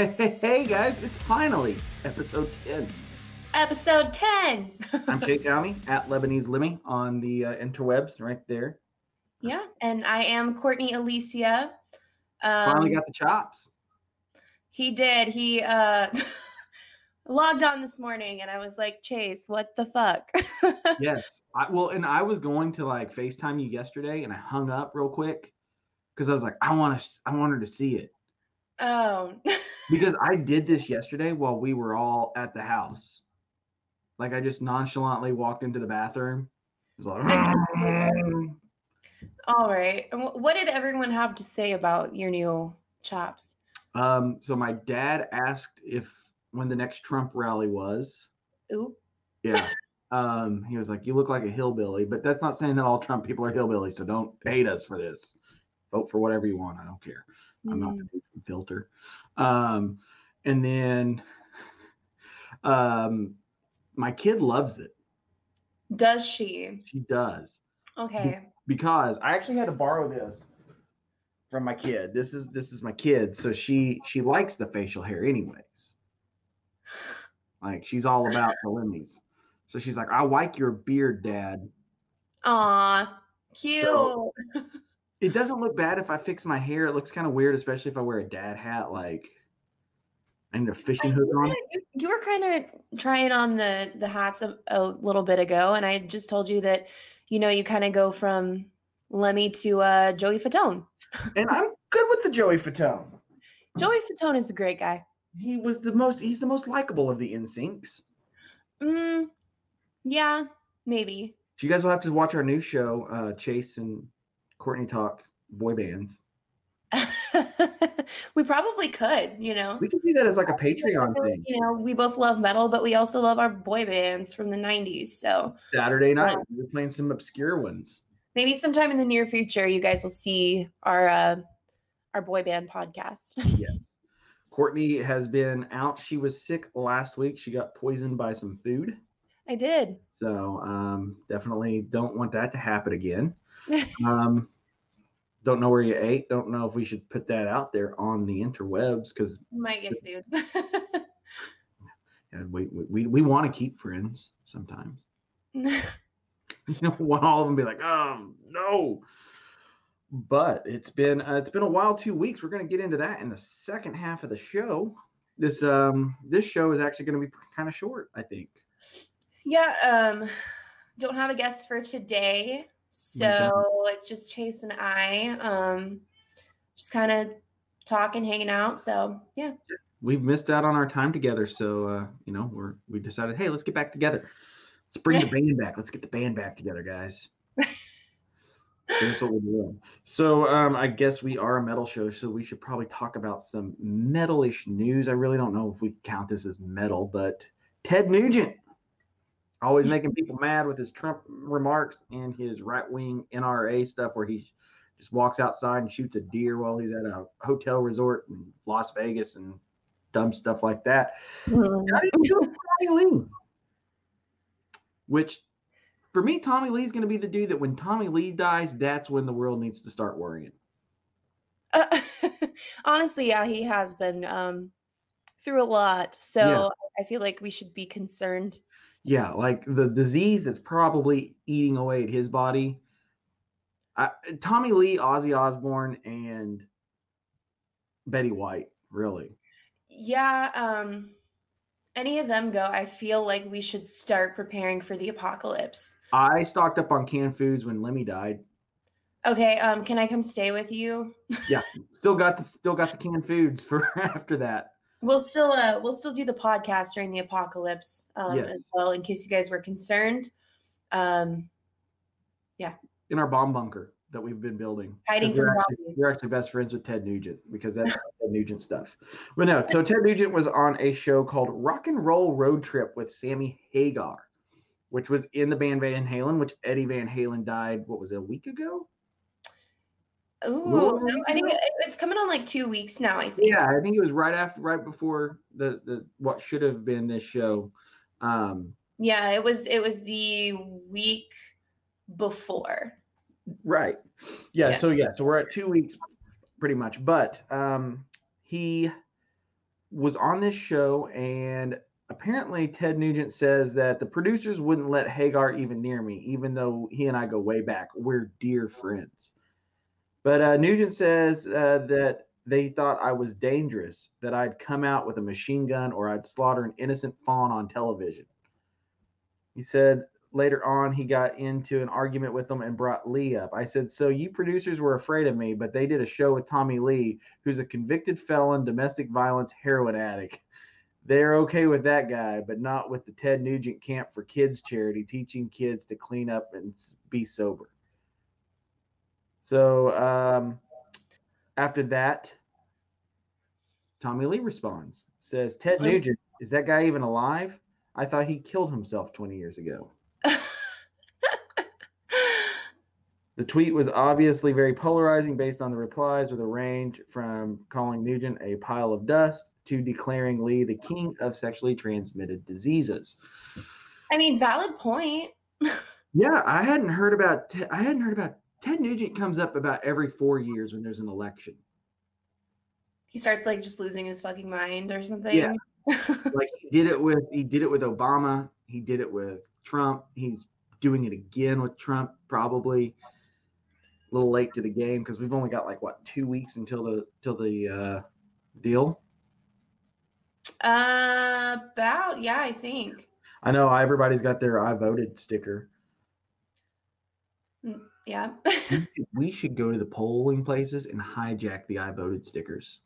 Hey guys, it's finally episode 10. Episode 10. I'm Chase Almy at Lebanese Lemmy on the uh, interwebs right there. yeah, and I am Kortney Alicia. Um, Finally got the chops. he did. He uh logged on this morning and I was like, "Chase, what the fuck?" Yes. I, well, and I was going to like FaceTime you yesterday and I hung up real quick because I was like, I want to, I want her to see it oh. because I did this yesterday while we were all at the house. Like I just nonchalantly walked into the bathroom. It was like, All right. What did everyone have to say about your new chops? Um, so my dad asked if when the next Trump rally was. Oop. Yeah. um, he was like, "You look like a hillbilly," but that's not saying that all Trump people are hillbillies. So don't hate us for this. Vote for whatever you want. I don't care. I'm not the Mm. dude from filter. Um, and then, um, my kid loves it. Does she? She does Okay. because I actually had to borrow this from my kid. This is this is my kid, so she she likes the facial hair anyways. Like she's all about the lemmies. So she's like, I like your beard, Dad. Aw, cute. So- It doesn't look bad if I fix my hair. It looks kind of weird, especially if I wear a dad hat. Like I need a fishing hook on. You- were kind of trying on the the hats a, a little bit ago, and I just told you that you know you kind of go from Lemmy to uh, Joey Fatone. And I'm good with the Joey Fatone. Joey Fatone is a great guy. He was the most. He's the most likable of the NSYNCs. Mm, yeah, maybe. So you guys will have to watch our new show, uh, Chase and Kortney talk boy bands. we probably could, you know. We could do that as like a Patreon thing. You know, we both love metal, but we also love our boy bands from the '90s. So Saturday night, we're playing some obscure ones. maybe sometime in the near future, you guys will see our uh, our boy band podcast. Yes. Kortney has been out. She was sick last week. She got poisoned by some food. I did. So um, definitely don't want that to happen again. Um, don't know where you ate. Don't know if we should put that out there on the interwebs because Might get sued. we, we, we, we want to keep friends sometimes. You don't want all of them to be like, oh no. But it's been uh, it's been a while, two weeks. We're gonna get into that in the second half of the show. This um this show is actually gonna be kind of short, I think. yeah, um, don't have a guest for today, so it's just Chase and I, um, just kind of talking, hanging out. So yeah, We've missed out on our time together, so uh, you know we're we decided, hey, let's get back together. Let's bring the band back. Let's get the band back together, guys. So That's what we're doing. So um, I guess we are a metal show, so we should probably talk about some metalish news. I really don't know if we count this as metal, but Ted Nugent always making people mad with his Trump remarks and his right wing NRA stuff, where he just walks outside and shoots a deer while he's at a hotel resort in Las Vegas and dumb stuff like that. How do you feel about Tommy Lee? Which, for me, Tommy Lee's going to be the dude that when Tommy Lee dies, that's when the world needs to start worrying. Uh, honestly, yeah, he has been um, through a lot. So I feel like we should be concerned. Yeah, like the disease that's probably eating away at his body. I, Tommy Lee, Ozzy Osbourne, and Betty White, really. Yeah, um, any of them go, I feel like we should start preparing for the apocalypse. I stocked up on canned foods when Lemmy died. Okay, um, can I come stay with you? Yeah, still got the still got the canned foods for after that. We'll still uh we'll still do the podcast during the apocalypse um Yes. as well in case you guys were concerned. Um yeah. in our bomb bunker that we've been building. Hiding we're from actually, we're actually best friends with Ted Nugent because that's Ted Nugent stuff. But no, so Ted Nugent was on a show called Rock and Roll Road Trip with Sammy Hagar, which was in the band Van Halen, which Eddie Van Halen died, what was it, a week ago? Ooh, no, I think it's coming on like two weeks now, I think. Yeah, I think it was right after right before the the what should have been this show. Um Yeah, it was it was the week before. Right. Yeah, Yeah. So yeah. So we're at two weeks, pretty much. But um, he was on this show, and apparently Ted Nugent says that the producers wouldn't let Hagar even near me, even though he and I go way back. We're dear friends. But uh, Nugent says uh, that they thought I was dangerous, that I'd come out with a machine gun or I'd slaughter an innocent fawn on television. He said later on he got into an argument with them and brought Lee up. I said, So you producers were afraid of me, but they did a show with Tommy Lee, who's a convicted felon, domestic violence, heroin addict. They're okay with that guy, but not with the Ted Nugent Camp for Kids charity, teaching kids to clean up and be sober. So um, after that, Tommy Lee responds, says, Ted Nugent, is that guy even alive? I thought he killed himself 20 years ago. the tweet was obviously very polarizing based on the replies with a range from calling Nugent a pile of dust to declaring Lee the king of sexually transmitted diseases. I mean, valid point. yeah, I hadn't heard about I hadn't heard about Ted Nugent comes up about every 4 years when there's an election. He starts like just losing his fucking mind or something. Yeah. like he did it with he did it with Obama, he did it with Trump, he's doing it again with Trump probably a little late to the game because we've only got like what 2 weeks until the till the uh deal. Uh, about yeah, I think. I know everybody's got their "I voted" sticker. Mm, yeah. we should go to the polling places and hijack the "I voted" stickers.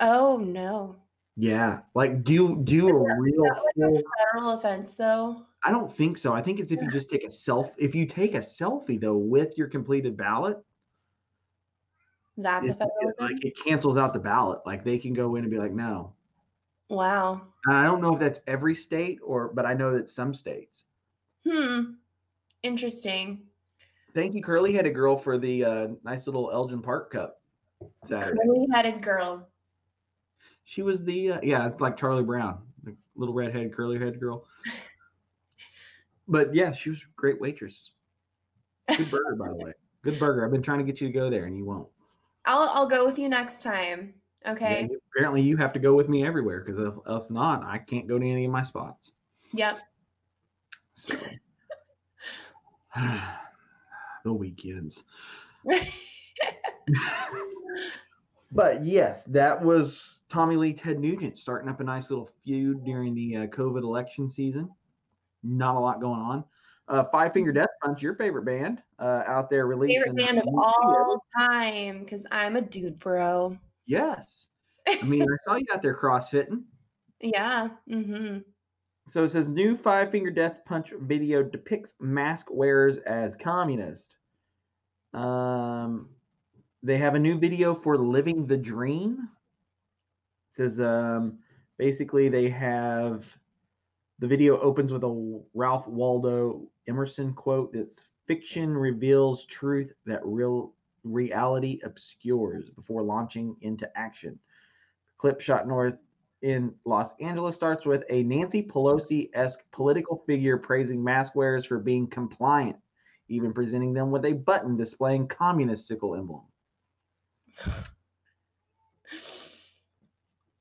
Oh no. Yeah, like do do a real full, federal offense though. I don't think so. I think it's if you just take a self. If you take a selfie though with your completed ballot, that's it, a federal it, like it cancels out the ballot. Like they can go in and be like, no, Wow. And I don't know if that's every state or, but I know that some states. Hmm. Interesting. Thank you, curly headed girl, for the uh, nice little Elgin Park Cup Saturday. Curly headed girl. She was the uh, yeah, it's like Charlie Brown, the little redhead, curly headed girl. but yeah, she was a great waitress. Good burger, by the way. Good burger. I've been trying to get you to go there, and you won't. I'll I'll go with you next time. Okay. Yeah, apparently, you have to go with me everywhere because if, if not, I can't go to any of my spots. Yep. So, the weekends. but yes, that was Tommy Lee, Ted Nugent starting up a nice little feud during the uh, COVID election season. Not a lot going on. Uh, Five Finger Death Punch, your favorite band uh, out there releasing. Favorite band of all time because I'm a dude, bro. Yes. I mean, I saw you out there crossfitting. Yeah. Mm-hmm. So it says new five finger death punch video depicts mask wearers as communist. Um, they have a new video for living the dream. It says um, basically they have the video opens with a Ralph Waldo Emerson quote that's fiction reveals truth that real reality obscures before launching into action. Clip shot north in Los Angeles starts with a Nancy Pelosi esque political figure praising mask wearers for being compliant, even presenting them with a button displaying communist sickle emblem.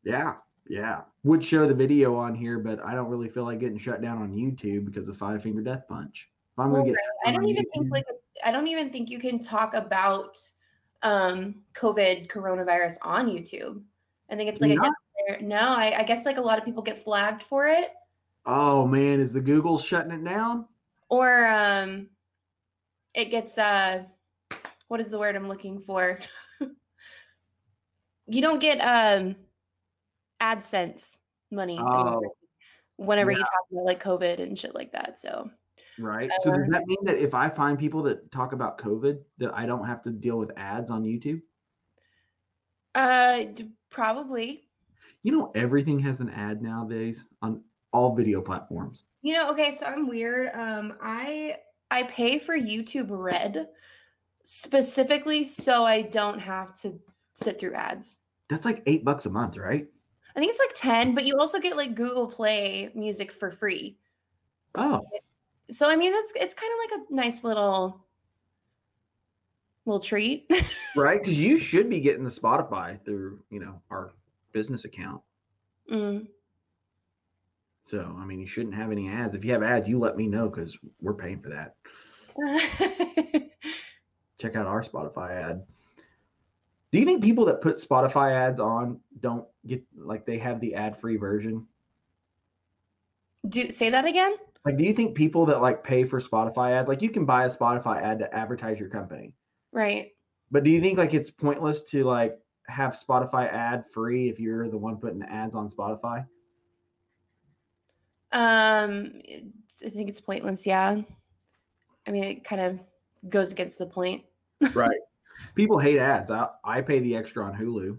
Yeah, yeah. Would show the video on here, but I don't really feel like getting shut down on YouTube because of Five Finger Death Punch. If I'm gonna get, I don't even YouTube, think like I don't even think you can talk about um, COVID coronavirus on YouTube. I think it's like a no. I, I guess like a lot of people get flagged for it. Oh man, is the Google shutting it down? Or um, it gets uh, what is the word I'm looking for? you don't get um, AdSense money oh, whenever yeah. you talk about like COVID and shit like that. So Right. So does that mean that if I find people that talk about COVID, that I don't have to deal with ads on YouTube? Uh, probably. You know, everything has an ad nowadays on all video platforms. You know, okay, so I'm weird. Um, I I pay for YouTube Red specifically so I don't have to sit through ads. That's like eight bucks a month, right? I think it's like 10, but you also get like Google Play music for free. Oh so I mean that's it's kind of like a nice little little treat. right? Because you should be getting the Spotify through, you know, our business account. Mm. So, I mean, you shouldn't have any ads. If you have ads, you let me know because we're paying for that. Check out our Spotify ad. Do you think people that put Spotify ads on don't get like they have the ad free version? Do say that again? Like, do you think people that like pay for Spotify ads, like you can buy a Spotify ad to advertise your company, Right. but do you think like it's pointless to like have Spotify ad free if you're the one putting ads on Spotify? Um, I think it's pointless. Yeah. I mean, it kind of goes against the point. Right. people hate ads. I, I pay the extra on Hulu.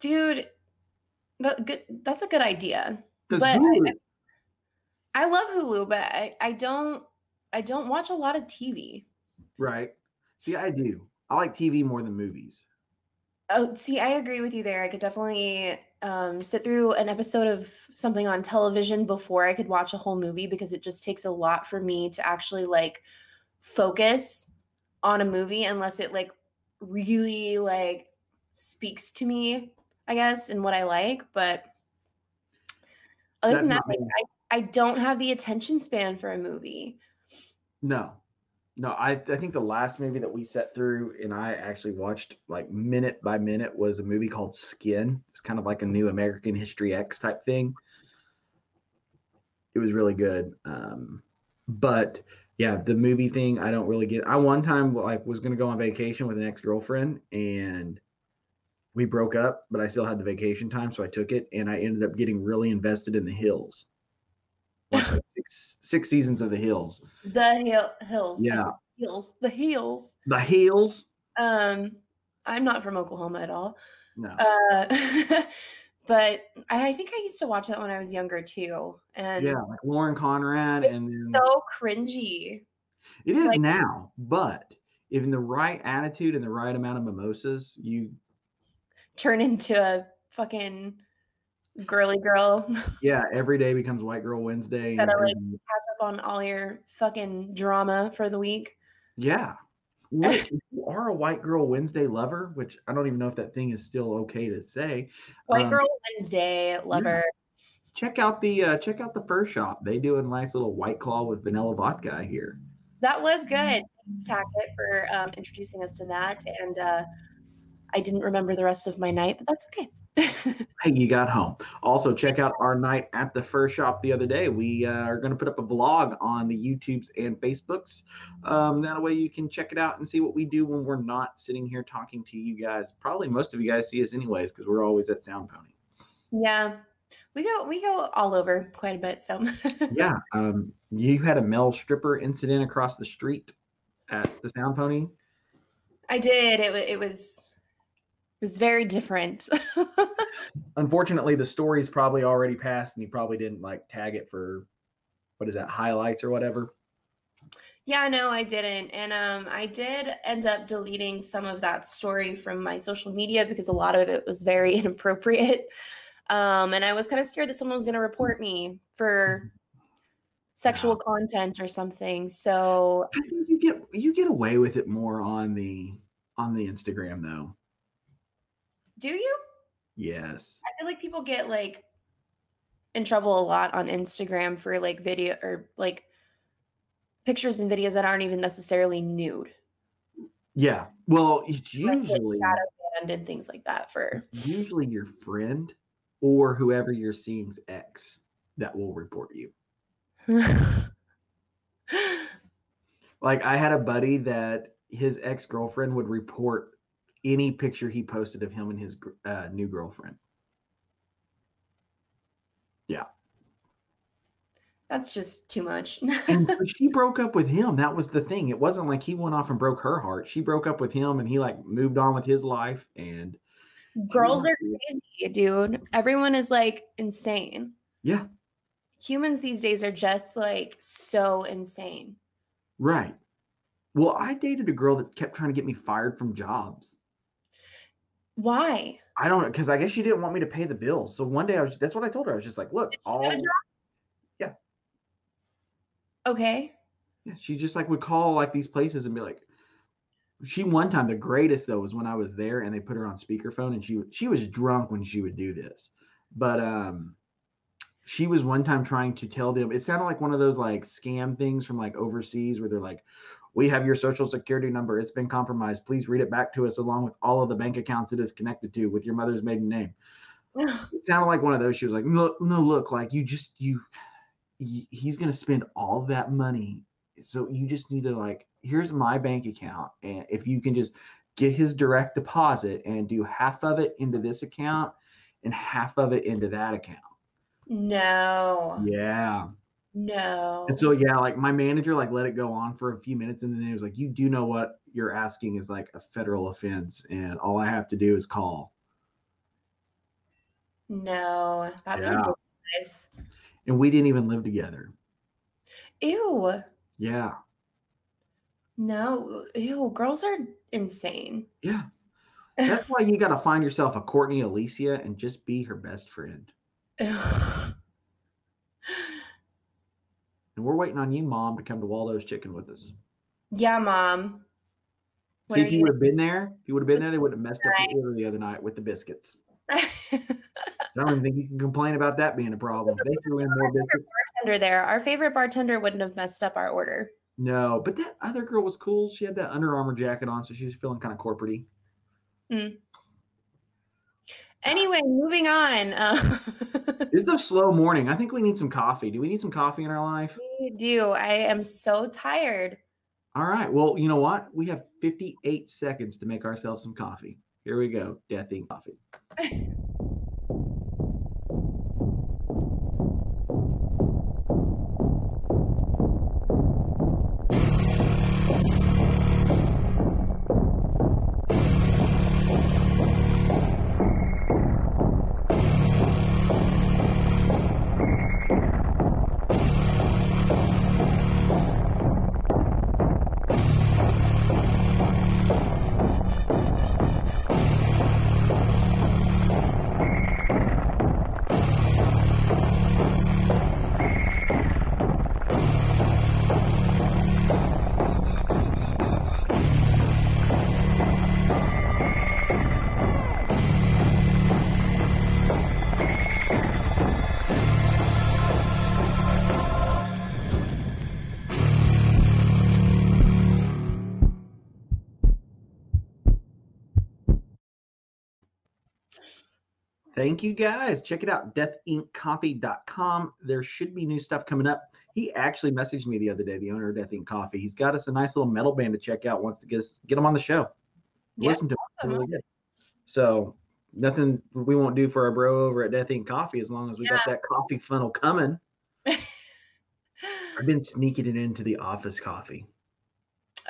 Dude, that good. That's a good idea. But I- Hulu, I love Hulu, but I, I don't I don't watch a lot of TV. right? See, I do. I like TV more than movies. Oh, see, I agree with you there. I could definitely um, sit through an episode of something on television before I could watch a whole movie because it just takes a lot for me to actually like focus on a movie unless it like really like speaks to me, I guess, and what I like. But other That's than that, like. I, I don't have the attention span for a movie. No, no. I I think the last movie that we sat through and I actually watched like minute by minute was a movie called Skin. It's kind of like a new American History X type thing. It was really good. Um, but yeah, the movie thing I don't really get. I one time like was gonna go on vacation with an ex girlfriend and we broke up, but I still had the vacation time, so I took it and I ended up getting really invested in the Hills. Watched like six six seasons of the Hills. The hill, hills. Yeah. Hills. The hills The Hills. Um, I'm not from Oklahoma at all. No. Uh, but I, I think I used to watch that when I was younger too. And yeah, like Lauren Conrad, and then so cringy. it is like- now. But if in the right attitude and the right amount of mimosas, you Turn into a fucking girly girl. yeah, every day becomes White Girl Wednesday. and Gotta, like, Catch up on all your fucking drama for the week. yeah. Which, you are a White Girl Wednesday lover, which I don't even know if that thing is still okay to say. White um, Girl Wednesday, lover. check out the uh, check out the fur shop. They do a nice little White Claw with vanilla vodka here. That was good. Thanks, Tackett, for um, introducing us to that. And uh, I didn't remember the rest of my night, but that's okay. hey, you got home. Also, check out our night at the fur shop the other day. We uh, are going to put up a vlog on the YouTubes and Facebooks. Um, that way you can check it out and see what we do when we're not sitting here talking to you guys. Probably most of you guys see us anyways because we're always at Sound Pony. yeah, we go we go all over quite a bit. So Yeah. Um, you had a male stripper incident across the street at the Sound Pony. I did. It, it was was very different. Unfortunately, the story's probably already passed and you probably didn't like tag it for what is that, highlights or whatever. yeah, no, I didn't. And um I did end up deleting some of that story from my social media because a lot of it was very inappropriate. Um and I was kind of scared that someone was going to report me for sexual content or something. So I think you get you get away with it more on the on the Instagram though. Do you? Yes. I feel like people get like in trouble a lot on Instagram for like video or like pictures and videos that aren't even necessarily nude. Yeah. Well, it's Like, usually shadow banned and things like that for usually your friend or whoever you're seeing's ex that will report you. Like I had a buddy that his ex-girlfriend would report any picture he posted of him and his uh, new girlfriend. Yeah. That's just too much. And she broke up with him. That was the thing. It wasn't like he went off and broke her heart. She broke up with him and he like moved on with his life and Girls are crazy, dude. Everyone is like insane. Yeah, Humans these days are just like so insane. right. Well, I dated a girl that kept trying to get me fired from jobs. Why? I don't know because I guess she didn't want me to pay the bills. So one day I was that's what I told her. I was just like, look, Did she have a all? Yeah. Okay. yeah, she just like would call like these places and be like, She one time the greatest though was when I was there and they put her on speakerphone and she she was drunk when she would do this, but um, she was one time trying to tell them it sounded like one of those like scam things from like overseas where they're like, we have your social security number. It's been compromised. Please read it back to us along with all of the bank accounts it is connected to with your mother's maiden name. it sounded like one of those. She was like, no, no, look, like you just you, you he's gonna spend all that money, so you just need to like, here's my bank account, and if you can just get his direct deposit and do half of it into this account and half of it into that account. No. Yeah. No. And so yeah, like my manager like let it go on for a few minutes and then he was like, You do know what you're asking is like a federal offense, and all I have to do is call. No, that's Yeah. ridiculous. And we didn't even live together. Ew. Yeah. No. Ew. Girls are insane. Yeah. That's why you gotta find yourself a Kortney Alicia and just be her best friend. And we're waiting on you, mom, to come to Waldo's Chicken with us. yeah, mom. See if you you would have been there, if you would have been there, they would have messed up the order the other night with the biscuits. I don't even think you can complain about that being a problem. They threw in more biscuits. bartender there. Our favorite bartender wouldn't have messed up our order. No, but that other girl was cool. She had that Under Armour jacket on, so she was feeling kind of corporatey. Mm. Anyway, moving on. Uh, It's a slow morning. I think we need some coffee. Do we need some coffee in our life? we do. I am so tired. All right. Well, you know what? We have 58 seconds to make ourselves some coffee. Here we go. Death Ink coffee. Thank you guys. Check it out, deathinkcoffee.com. There should be new stuff coming up. He actually messaged me the other day, the owner of Death Ink Coffee. He's got us a nice little metal band to check out, wants to get us get him on the show. Yeah, Listen to him. awesome. Really good. So nothing we won't do for our bro over at Death Ink Coffee as long as we got that coffee funnel coming. I've been sneaking it into the office coffee.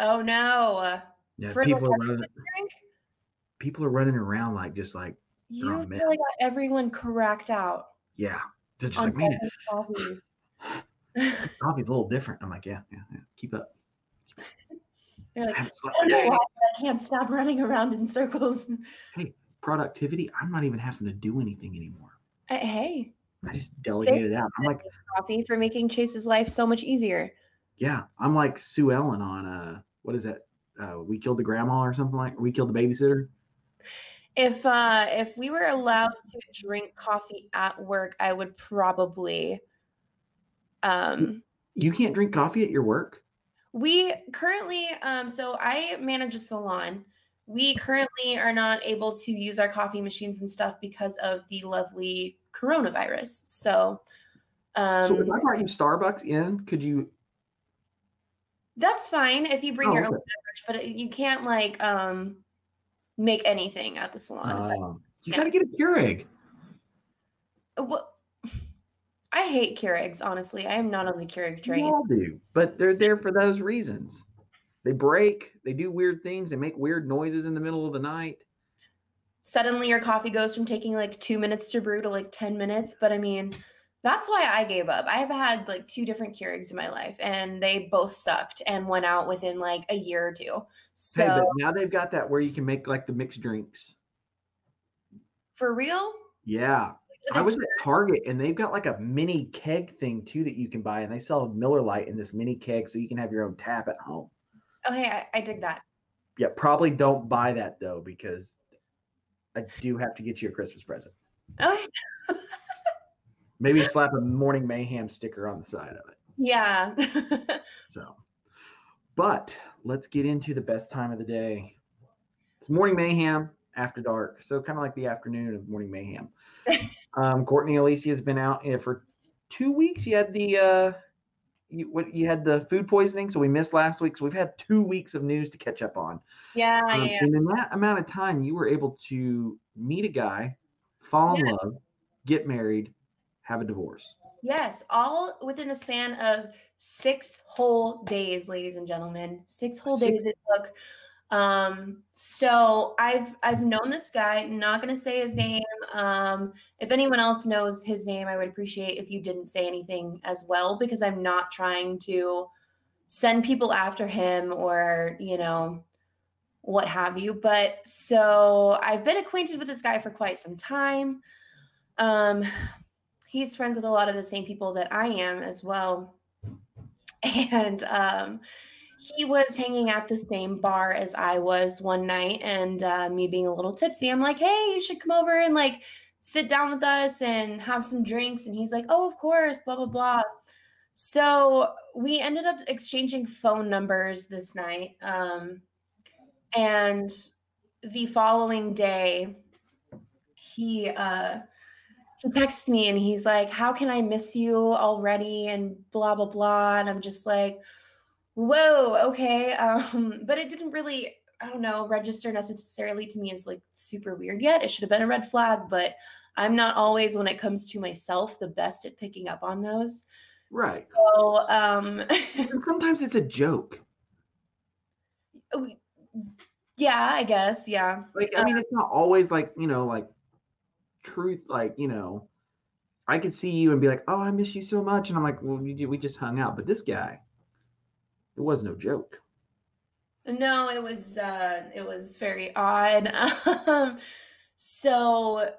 oh no. Yeah, people are running Drink? people are running around like just like, You Oh, really got everyone cracked out yeah. They're just on like, man, coffee. coffee's a little different. I'm like, yeah, yeah, yeah. Keep up. You're like, I I don't know why I can't stop running around in circles. Hey, productivity, I'm not even having to do anything anymore. Uh, Hey, I just delegated out. I'm like, coffee for making Chase's life so much easier. yeah, I'm like Sue Ellen on uh what is that? Uh we killed the grandma or something like we killed the babysitter. If uh if we were allowed to drink coffee at work, I would probably um You can't drink coffee at your work? we currently um so I manage a salon. We currently are not able to use our coffee machines and stuff because of the lovely coronavirus. So um so if I brought you Starbucks in, could you that's fine if you bring Oh, your own beverage, but you can't like um make anything at the salon. um, you yeah. gotta get a Keurig. Well, I hate Keurigs, honestly. I am not on the Keurig train. We all do, but they're there for those reasons. They break, they do weird things, they make weird noises in the middle of the night. Suddenly your coffee goes from taking like two minutes to brew to like 10 minutes. But I mean, that's why I gave up. I have had like two different Keurigs in my life and they both sucked and went out within like a year or two. So Hey, now they've got that where you can make like the mixed drinks. for real? Yeah. I was at Target and they've got like a mini keg thing too that you can buy, and they sell Miller Lite in this mini keg so you can have your own tap at home. Oh, okay, I, I dig that. yeah, probably don't buy that though because I do have to get you a Christmas present. Oh, okay. Maybe slap a morning mayhem sticker on the side of it. Yeah. So, but let's get into the best time of the day. It's morning mayhem after dark, so kind of like the afternoon of morning mayhem. um, Kortney Alicia has been out uh, for two weeks. You had the uh, you what you had the food poisoning, so we missed last week. So we've had two weeks of news to catch up on. yeah, Um, yeah. And in that amount of time, you were able to meet a guy, fall in Yeah. love, get married, have a divorce. Yes, all within the span of six whole days, ladies and gentlemen. Six whole Six- days it took. Um, so I've I've known this guy, not gonna say his name. Um, if anyone else knows his name, I would appreciate if you didn't say anything as well, because I'm not trying to send people after him or, you know, what have you. But so I've been acquainted with this guy for quite some time. Um, he's friends with a lot of the same people that I am as well. And um, he was hanging at the same bar as I was one night, and uh, me being a little tipsy, I'm like, hey, you should come over and like sit down with us and have some drinks. And he's like, oh, of course, blah, blah, blah. So we ended up exchanging phone numbers this night. Um, and the following day, he uh, he texts me and he's like, How can I miss you already? And blah, blah, blah. And I'm just like, Whoa, okay. Um, but it didn't really, I don't know, register necessarily to me as like super weird yet. It should have been a red flag, but I'm not always, when it comes to myself, the best at picking up on those. Right. So, um, sometimes it's a joke. yeah, I guess. Yeah. Like, I mean, it's not always like, you know, like truth, like, you know, I could see you and be like, oh, I miss you so much. And I'm like, well, we, just hung out. But this guy, it was no joke. No, it was uh it was very odd. Um so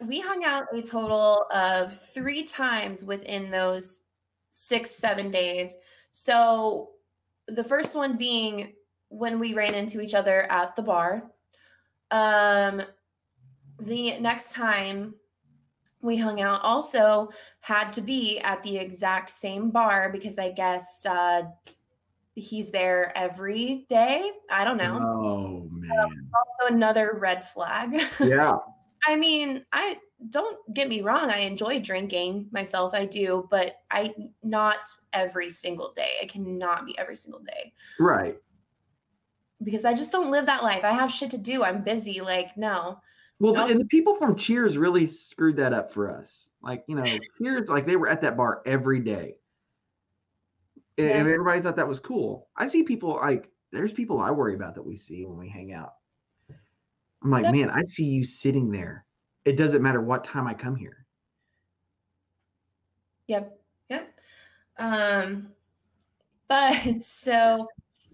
we hung out a total of 3 times within those 6 7 days. So the first one being when we ran into each other at the bar. Um the next time we hung out also had to be at the exact same bar because I guess uh he's there every day. I don't know. Oh, man. Also another red flag. Yeah. I mean, I don't get me wrong, I enjoy drinking myself, I do, but I not every single day. I cannot be every single day Right. because I just don't live that life. I have shit to do. I'm busy. Like, no. Well, Nope. and the people from Cheers really screwed that up for us. Like, you know, Cheers, like they were at that bar every day. And, Yeah. and everybody thought that was cool. I see people like, there's people I worry about that we see when we hang out. I'm like, Def- man, I see you sitting there. It doesn't matter what time I come here. Yep. Yep. Um but so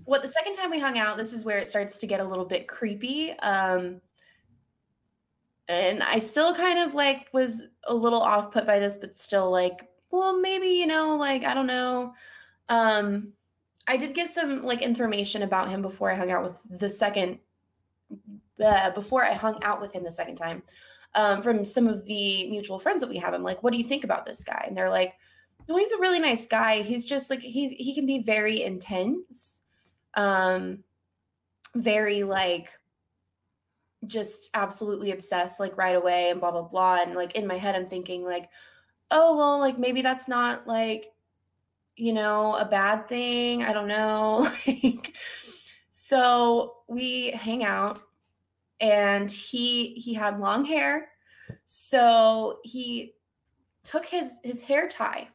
what the second time we hung out, this is where it starts to get a little bit creepy. Um and I still kind of like was a little off put by this, but still like, well, maybe, you know, like I don't know. Um I did get some like information about him before I hung out with the second uh, before I hung out with him the second time. Um, from some of the mutual friends that we have. I'm like, what do you think about this guy? And they're like, no, he's a really nice guy. He's just like he's he can be very intense, um, very like just absolutely obsessed like right away and blah blah blah. And like in my head, I'm thinking like, oh well, like maybe that's not like you know a bad thing. I don't know. like, so we hang out, and he he had long hair, so he took his his hair tie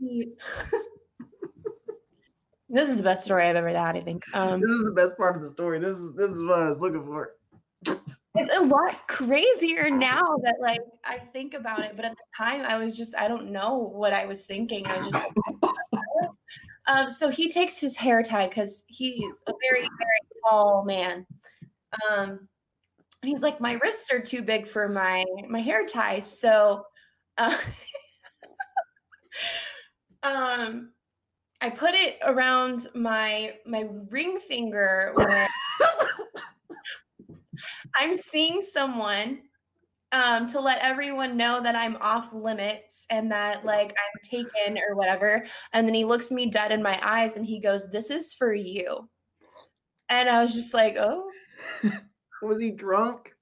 he this is the best story I've ever had, I think. Um, This is the best part of the story. This is this is what I was looking for. It's a lot crazier now that like I think about it, but at the time I was just I don't know what I was thinking. I was just um, so he takes his hair tie because he's a very very tall man. Um, and he's like, my wrists are too big for my my hair tie, so uh, um I put it around my my ring finger when I'm seeing someone um, to let everyone know that I'm off limits and that like I'm taken or whatever. And then he looks me dead in my eyes and he goes, "This is for you." And I was just like, "Oh." Was he drunk?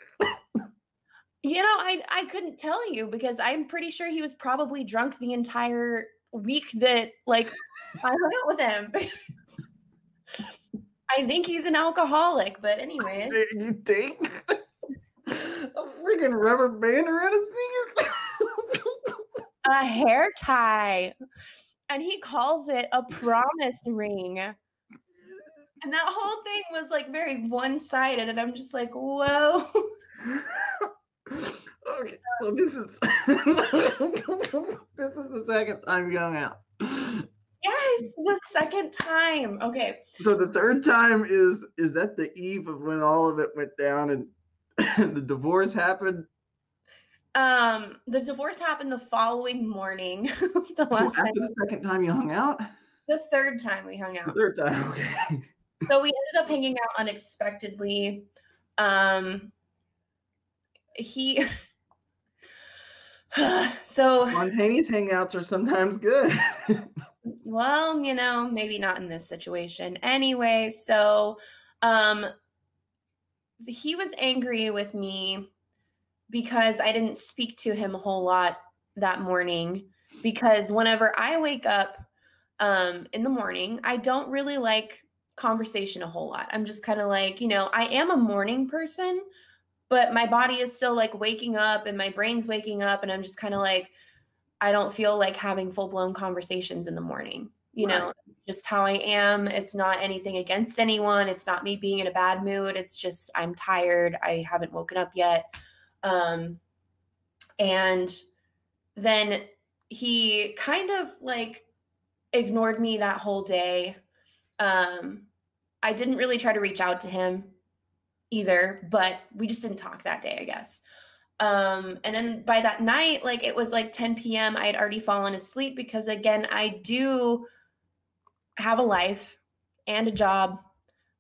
You know, I I couldn't tell you because I'm pretty sure he was probably drunk the entire week that like I hung out with him. I think he's an alcoholic, but anyway. You think? A freaking rubber band around his finger? a hair tie. And he calls it a promise ring. And that whole thing was like very one sided. And I'm just like, whoa. okay, so this is this is the second time going out. Yes, the second time. Okay. So the third time is is that the eve of when all of it went down and the divorce happened? Um, the divorce happened the following morning. the last After time. the second time you hung out? The third time we hung The out. third time, okay. so we ended up hanging out unexpectedly. Um, he. so Spontaneous hangouts are sometimes good. well, you know, maybe not in this situation. Anyway, so um he was angry with me because I didn't speak to him a whole lot that morning because whenever I wake up um in the morning, I don't really like conversation a whole lot. I'm just kind of like, you know, I am a morning person, but my body is still like waking up and my brain's waking up and I'm just kind of like I don't feel like having full blown conversations in the morning. You know, just how I am. It's not anything against anyone. It's not me being in a bad mood. It's just I'm tired. I haven't woken up yet. Um, and then he kind of like ignored me that whole day. Um, I didn't really try to reach out to him either, but we just didn't talk that day, I guess. Um, and then by that night, like it was like 10 p.m., I had already fallen asleep because again, I do have a life and a job.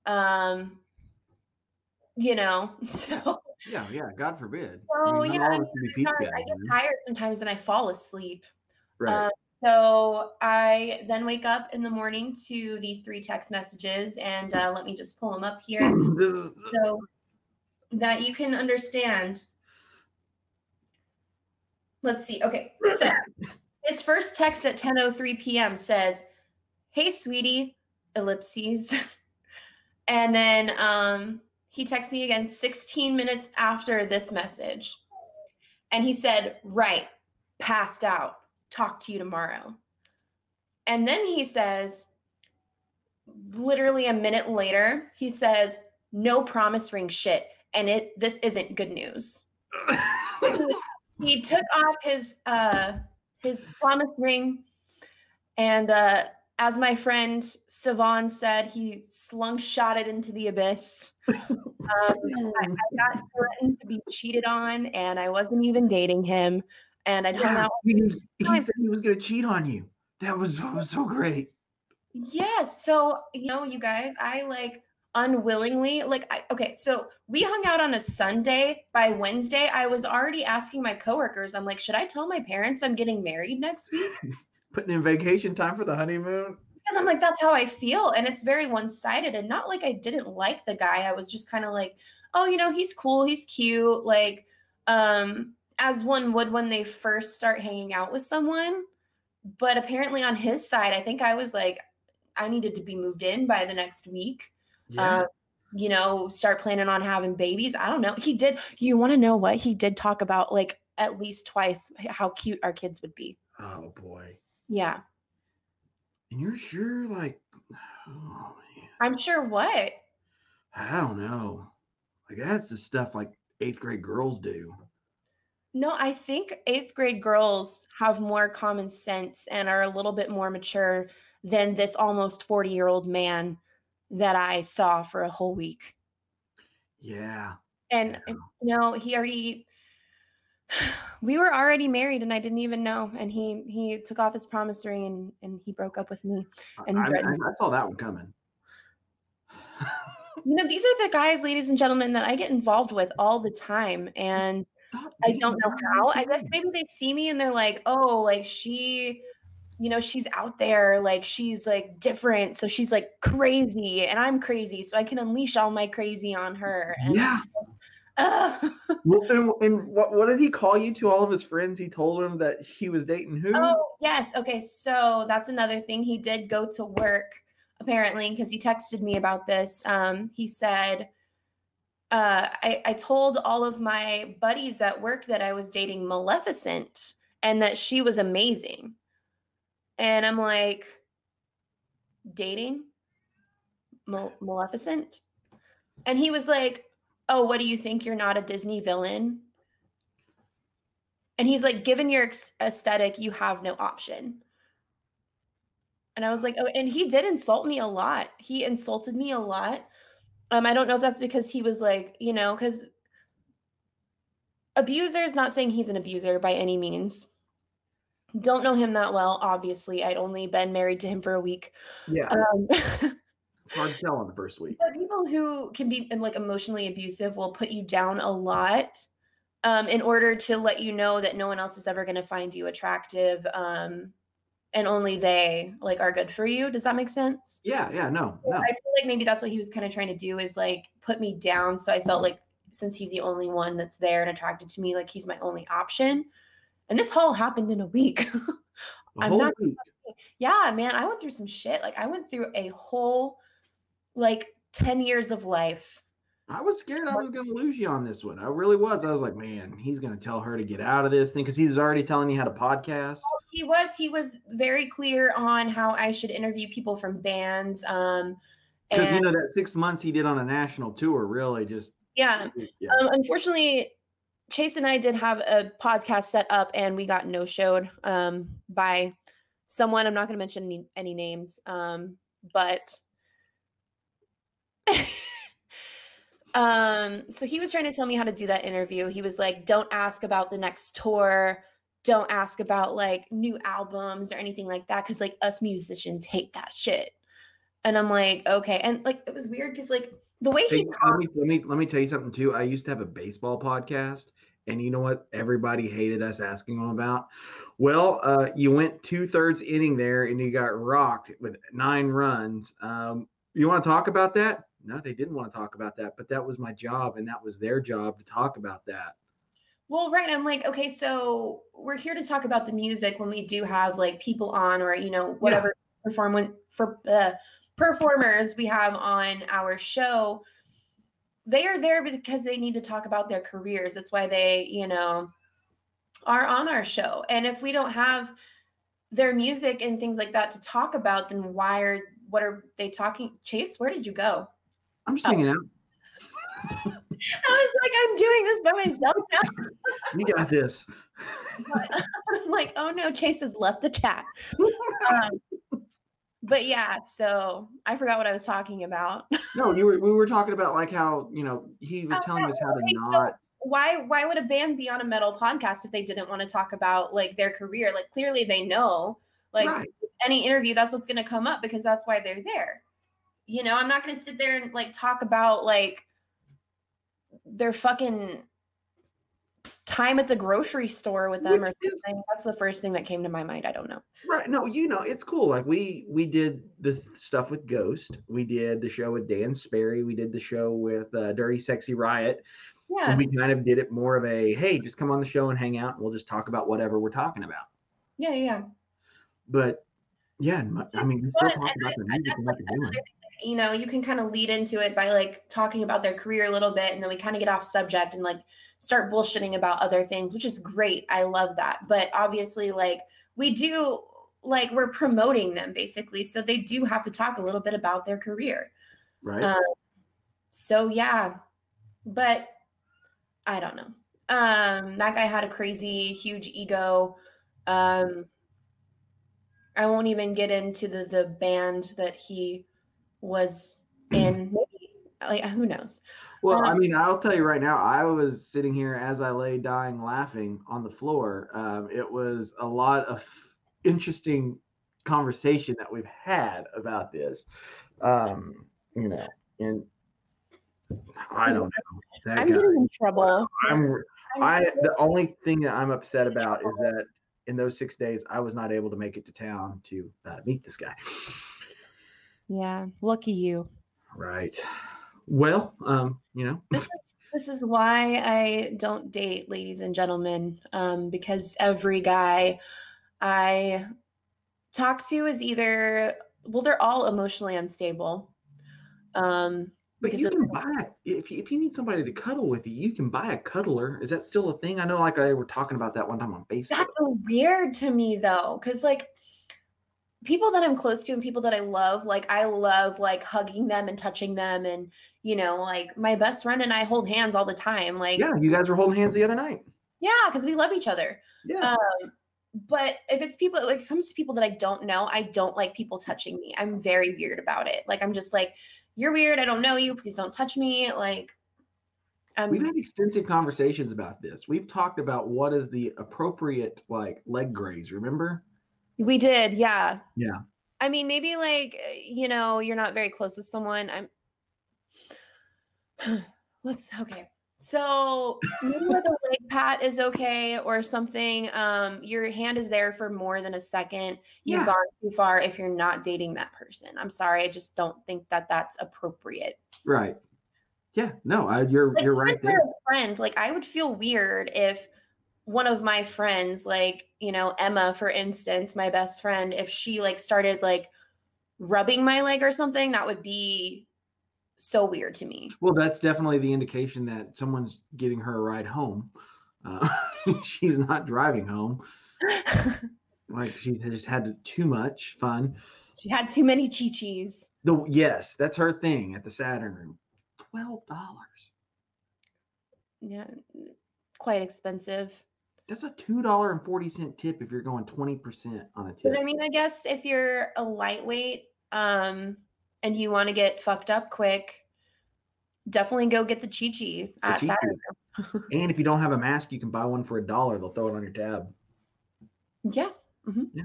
Um, you know, so yeah, yeah, God forbid. so I mean, yeah, I all mean, be I'm sorry, guys, I get man. tired sometimes and I fall asleep. Right. Um, so I then wake up in the morning to these three text messages, and uh, let me just pull them up here so that you can understand. Let's see. Okay, so his first text at 10:03 p.m. says, "Hey, sweetie," ellipses, and then um, he texts me again 16 minutes after this message, and he said, "Right, passed out. Talk to you tomorrow." And then he says, literally a minute later, he says, "No promise ring shit." And it this isn't good news he took off his uh his promise ring and uh as my friend Savon said, he slung shot it into the abyss. Um, I, I got threatened to be cheated on, and I wasn't even dating him. And I'd hung Yeah, out. he, was- he said he was gonna cheat on you. That was, that was so great. Yes. So, you know, you guys, I like unwillingly, like, I, okay, so we hung out on a Sunday. By Wednesday, I was already asking my coworkers, I'm like, should I tell my parents I'm getting married next week? Putting in vacation time for the honeymoon. because I'm like, that's how I feel. And it's very one sided. And not like I didn't like the guy. I was just kind of like, oh, you know, he's cool, he's cute. Like, um, as one would when they first start hanging out with someone. But apparently on his side, I think I was like, I needed to be moved in by the next week. Yeah. Uh, you know, start planning on having babies. I don't know. He did. You want to know what? He did talk about like at least twice how cute our kids would be. oh boy. Yeah. And you're sure, like, oh I'm sure what? I don't know. Like that's the stuff like eighth grade girls do. No, I think eighth grade girls have more common sense and are a little bit more mature than this almost 40 year old man that I saw for a whole week. Yeah. And, Yeah. you know, he already, we were already married and I didn't even know. And he he took off his promise ring and and he broke up with me. And I, I, I saw that one coming. you know, these are the guys, ladies and gentlemen, that I get involved with all the time. And I don't know how. I guess maybe they see me and they're like, oh, like she, you know, she's out there, like she's like different. So she's like crazy and I'm crazy. So I can unleash all my crazy on her. And yeah. Uh, well, and, and, what, what did he call you to all of his friends? He told them that he was dating who? Oh, yes. Okay. So that's another thing. He did go to work apparently because he texted me about this. Um, he said, uh, I, I told all of my buddies at work that I was dating Maleficent and that she was amazing. And I'm like, dating Maleficent? And he was like, Oh, what do you think? You're not a Disney villain? And he's like, Given your aesthetic, you have no option. And I was like, Oh, and he did insult me a lot. He insulted me a lot um, I don't know if that's because he was like, you know, because abuser is not saying he's an abuser by any means. Don't know him that well, obviously. I'd only been married to him for a week. Yeah. Um, hard to tell in the first week. But people who can be like emotionally abusive will put you down a lot um, in order to let you know that no one else is ever going to find you attractive. Um, and only they like are good for you. Does that make sense? Yeah, yeah, no, no. I feel like maybe that's what he was kind of trying to do is like put me down. So I felt like since he's the only one that's there and attracted to me, like he's my only option. And this all happened in a week. I'm not week. yeah, man. I went through some shit. Like I went through a whole like 10 years of life I was scared I was going to lose you on this one. I really was. I was like, man, he's going to tell her to get out of this thing because he's already telling you how to podcast. He was. He was very clear on how I should interview people from bands. Um, because you know that six months he did on a national tour really just yeah. yeah. Um, unfortunately, Chase and I did have a podcast set up and we got no showed um, by someone. I'm not going to mention any, any names, um, but. Um, so he was trying to tell me how to do that interview. He was like, don't ask about the next tour. Don't ask about like new albums or anything like that. Cause like us musicians hate that shit. And I'm like, okay. And like it was weird because like the way he hey, talked- let me let me let me tell you something too. I used to have a baseball podcast, and you know what everybody hated us asking them about? Well, uh, you went two thirds inning there and you got rocked with nine runs. Um, you want to talk about that? no, they didn't want to talk about that, but that was my job and that was their job to talk about that. Well, right. I'm like, okay, so we're here to talk about the music when we do have like people on or, you know, whatever yeah. perform when for uh, performers we have on our show. They are there because they need to talk about their careers. That's why they, you know, are on our show. And if we don't have their music and things like that to talk about, then why are what are they talking? Chase, where did you go? I'm just oh. hanging out. I was like, I'm doing this by myself now. you got this. I'm like, oh no, Chase has left the chat. Um, but yeah, so I forgot what I was talking about. no, you were we were talking about like how you know he was oh, telling us how to not. So why why would a band be on a metal podcast if they didn't want to talk about like their career? Like clearly they know. Like right. any interview, that's what's going to come up because that's why they're there. You know, I'm not going to sit there and like talk about like their fucking time at the grocery store with them Which or something. Is, That's the first thing that came to my mind. I don't know. Right. No, you know, it's cool. Like we we did the stuff with Ghost. We did the show with Dan Sperry. We did the show with uh, Dirty Sexy Riot. Yeah. And we kind of did it more of a hey, just come on the show and hang out and we'll just talk about whatever we're talking about. Yeah, yeah. But yeah, I mean, we still talk about the music and what they're doing you know, you can kind of lead into it by like talking about their career a little bit and then we kind of get off subject and like start bullshitting about other things, which is great. I love that. But obviously, like, we do like we're promoting them basically. So they do have to talk a little bit about their career. Right. Um, so yeah. But I don't know. Um, that guy had a crazy, huge ego. Um, I won't even get into the the band that he was in maybe like who knows Well, I mean, I'll tell you right now, I was sitting here as I lay dying laughing on the floor. Um, it was a lot of interesting conversation that we've had about this. Um, you know, and I don't know. That I'm guy, getting in trouble. I'm, I the only thing that I'm upset about is that in those six days I was not able to make it to town to uh, meet this guy. Yeah, lucky you. Right. Well, um, you know. This is this is why I don't date, ladies and gentlemen, um, because every guy I talk to is either well, they're all emotionally unstable. Um, but you can buy if you, if you need somebody to cuddle with you, you can buy a cuddler. Is that still a thing? I know, like I were talking about that one time on Facebook. That's weird to me, though, because like people that I'm close to and people that I love, like I love like hugging them and touching them, and you know, like my best friend and I hold hands all the time. Like, yeah, you guys were holding hands the other night. Yeah, because we love each other. Yeah. Um, but if it's people, like it comes to people that I don't know, I don't like people touching me. I'm very weird about it. Like I'm just like you're weird. I don't know you. Please don't touch me. Like, um, we've had extensive conversations about this. We've talked about what is the appropriate like leg graze. Remember? We did. Yeah. Yeah. I mean, maybe like you know, you're not very close with someone. I'm. Let's okay. So maybe like a leg pat is okay or something. Um, your hand is there for more than a second. You've yeah. gone too far if you're not dating that person. I'm sorry, I just don't think that that's appropriate. Right. Yeah. No, I, you're like, you're right there. Friends, like I would feel weird if one of my friends, like you know Emma, for instance, my best friend, if she like started like rubbing my leg or something, that would be so weird to me. Well, that's definitely the indication that someone's getting her a ride home. Uh, she's not driving home. like she just had too much fun. She had too many chi chis. The yes, that's her thing at the Saturn room. Twelve dollars. Yeah, quite expensive. That's a two dollar and forty cent tip if you're going twenty percent on a tip. But I mean, I guess if you're a lightweight, um, and you want to get fucked up quick, definitely go get the Chi Chi at Saturday. and if you don't have a mask, you can buy one for a dollar. They'll throw it on your tab. Yeah. Mm-hmm. Yeah.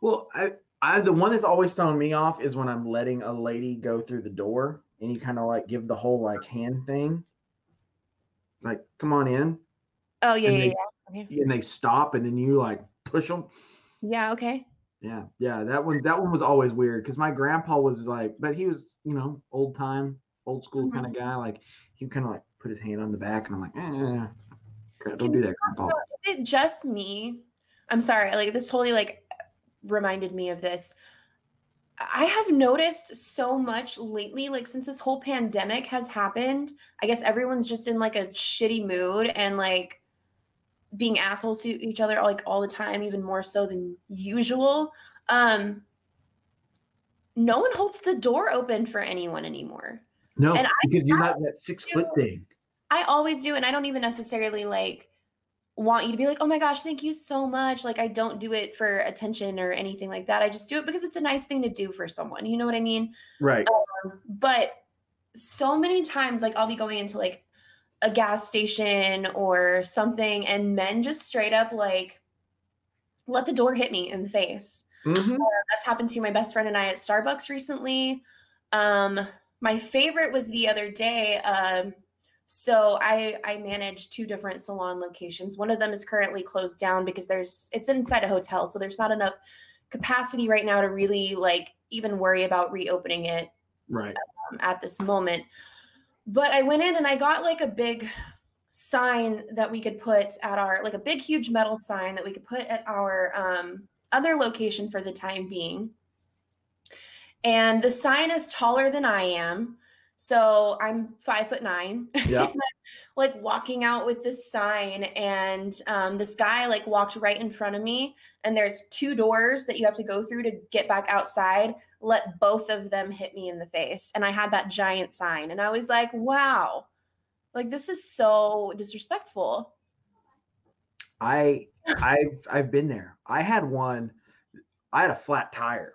Well, I, I, the one that's always throwing me off is when I'm letting a lady go through the door and you kind of like give the whole like hand thing, like come on in. Oh yeah, yeah, they, yeah. And they stop, and then you like push them. Yeah. Okay. Yeah, yeah, that one that one was always weird because my grandpa was like, but he was you know old time, old school mm-hmm. kind of guy. Like he kind of like put his hand on the back, and I'm like, eh, don't do that, grandpa. Is it just me? I'm sorry, like this totally like reminded me of this. I have noticed so much lately, like since this whole pandemic has happened. I guess everyone's just in like a shitty mood and like being assholes to each other like all the time, even more so than usual. Um, no one holds the door open for anyone anymore. No, and because I, you're not that six foot thing. I always do, and I don't even necessarily like want you to be like, oh my gosh, thank you so much. Like I don't do it for attention or anything like that. I just do it because it's a nice thing to do for someone. You know what I mean? Right. Um, but so many times, like I'll be going into like a gas station or something and men just straight up like let the door hit me in the face. Mm-hmm. uh, that's happened to my best friend and i at starbucks recently. Um my favorite was the other day um so i i manage two different salon locations. One of them is currently closed down because there's it's inside a hotel so there's not enough capacity right now to really like even worry about reopening it right. um, at this moment but I went in and I got like a big sign that we could put at our like a big huge metal sign that we could put at our um, other location for the time being. And the sign is taller than I am. So I'm five foot nine. Yeah. like walking out with this sign, and um, this guy like walked right in front of me. And there's two doors that you have to go through to get back outside let both of them hit me in the face. And I had that giant sign. And I was like, wow, like this is so disrespectful. I I've I've been there. I had one, I had a flat tire.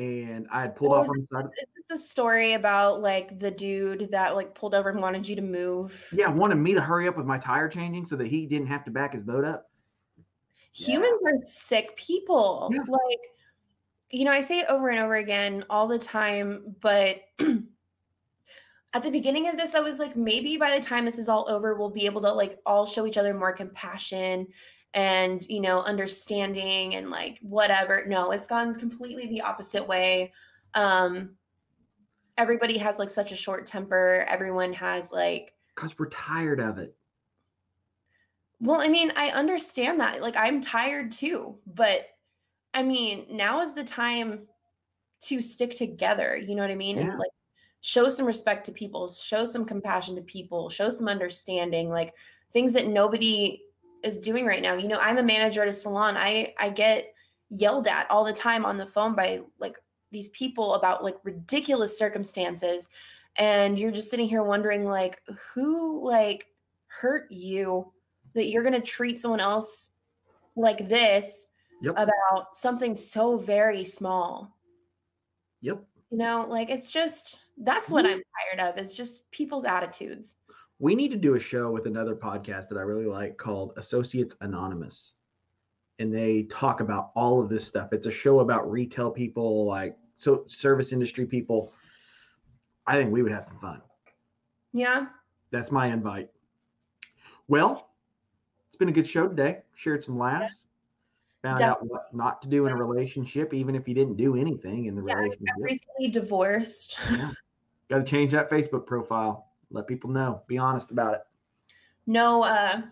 and I had pulled off on the side. This is this the story about like the dude that like pulled over and wanted you to move? Yeah, wanted me to hurry up with my tire changing so that he didn't have to back his boat up. Humans are sick people. Yeah. Like, you know, I say it over and over again all the time, but at the beginning of this, I was like, maybe by the time this is all over, we'll be able to like all show each other more compassion and, you know, understanding and like whatever. No, it's gone completely the opposite way. Um, everybody has like such a short temper. Everyone has like, Because we're tired of it. Well, I mean, I understand that. Like, I'm tired too, but I mean, now is the time to stick together. You know what I mean? Yeah. And like, show some respect to people, show some compassion to people, show some understanding, like things that nobody is doing right now. You know, I'm a manager at a salon. I I get yelled at all the time on the phone by like these people about like ridiculous circumstances and you're just sitting here wondering like who like hurt you that you're going to treat someone else like this Yep. about something so very small Yep. you know like it's just that's what i'm tired of is just people's attitudes We need to do a show with another podcast that I really like called Associates Anonymous. And they talk about all of this stuff. It's a show about retail people, like so service industry people. I think we would have some fun. yeah That's my invite. Well, it's been a good show today. Shared some laughs. Found out what not to do in a relationship, even if you didn't do anything in the yeah i relationship. got recently divorced Got to change that Facebook profile. Let people know. Be honest about it. no uh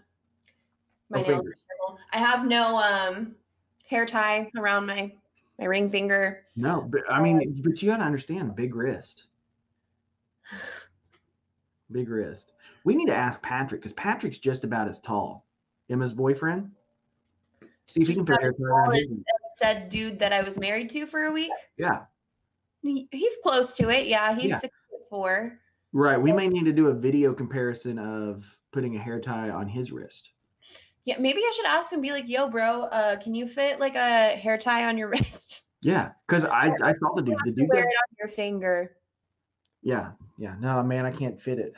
my No nails are fingers. terrible. i have no um hair tie around my my ring finger No, but I mean, but you got to understand big wrist. Big wrist. We need to ask Patrick because Patrick's just about as tall. Emma's boyfriend. See if he can put about hair as around tall his. said dude that i was married to for a week Yeah, He- he's close to it yeah he's Yeah. six foot four right. We So- may need to do a video comparison of putting a hair tie on his wrist. Yeah, maybe I should ask him, be like, yo, bro, uh, can you fit like a hair tie on your wrist? Yeah, because I I saw the dude. The dude. Wear it on your finger. yeah, yeah. No, man, I can't fit it.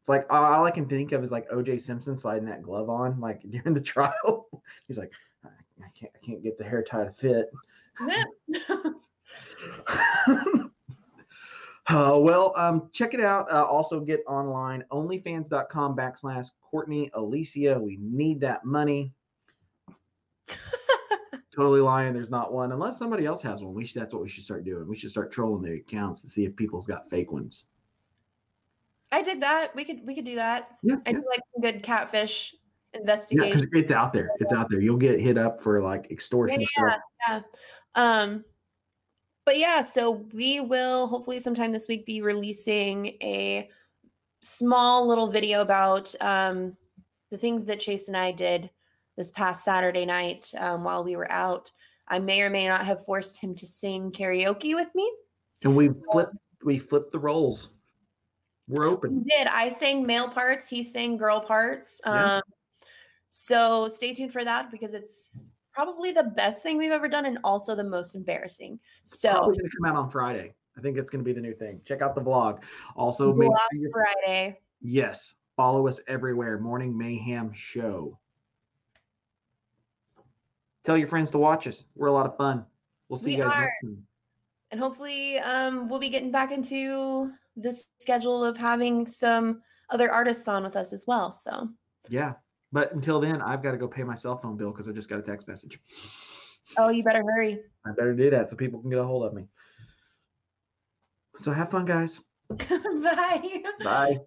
It's like all I can think of is like OJ Simpson sliding that glove on like during the trial. He's like, I, I can't I can't get the hair tie to fit. Uh, well, um, check it out. Uh, also, get online onlyfans.com backslash Kortney Alicia. We need that money. totally lying. There's not one unless somebody else has one. We should. That's what we should start doing. We should start trolling the accounts to see if people's got fake ones. I did that. We could we could do that. Yeah, I yeah, do like some good catfish yeah. Because it's out there. It's out there. You'll get hit up for like extortion Yeah, stuff. Um, but yeah, so we will hopefully sometime this week be releasing a small little video about um, the things that Chase and I did this past Saturday night um, while we were out. I may or may not have forced him to sing karaoke with me. And we flip. We flip the roles. We're open. did. I sang male parts. He sang girl parts. Yeah. So stay tuned for that because it's probably the best thing we've ever done and also the most embarrassing. So Probably gonna come out on Friday. I think it's gonna be the new thing. Check out the vlog. Also, make Vlog sure Friday. Yes. Follow us everywhere. Morning Mayhem Show. Tell your friends to watch us. We're a lot of fun. We'll see We you guys are. next time. And hopefully um, we'll be getting back into the schedule of having some other artists on with us as well. So Yeah. But until then, I've got to go pay my cell phone bill because I just got a text message. oh you better hurry. I better do that so people can get a hold of me. So have fun, guys. Bye. Bye.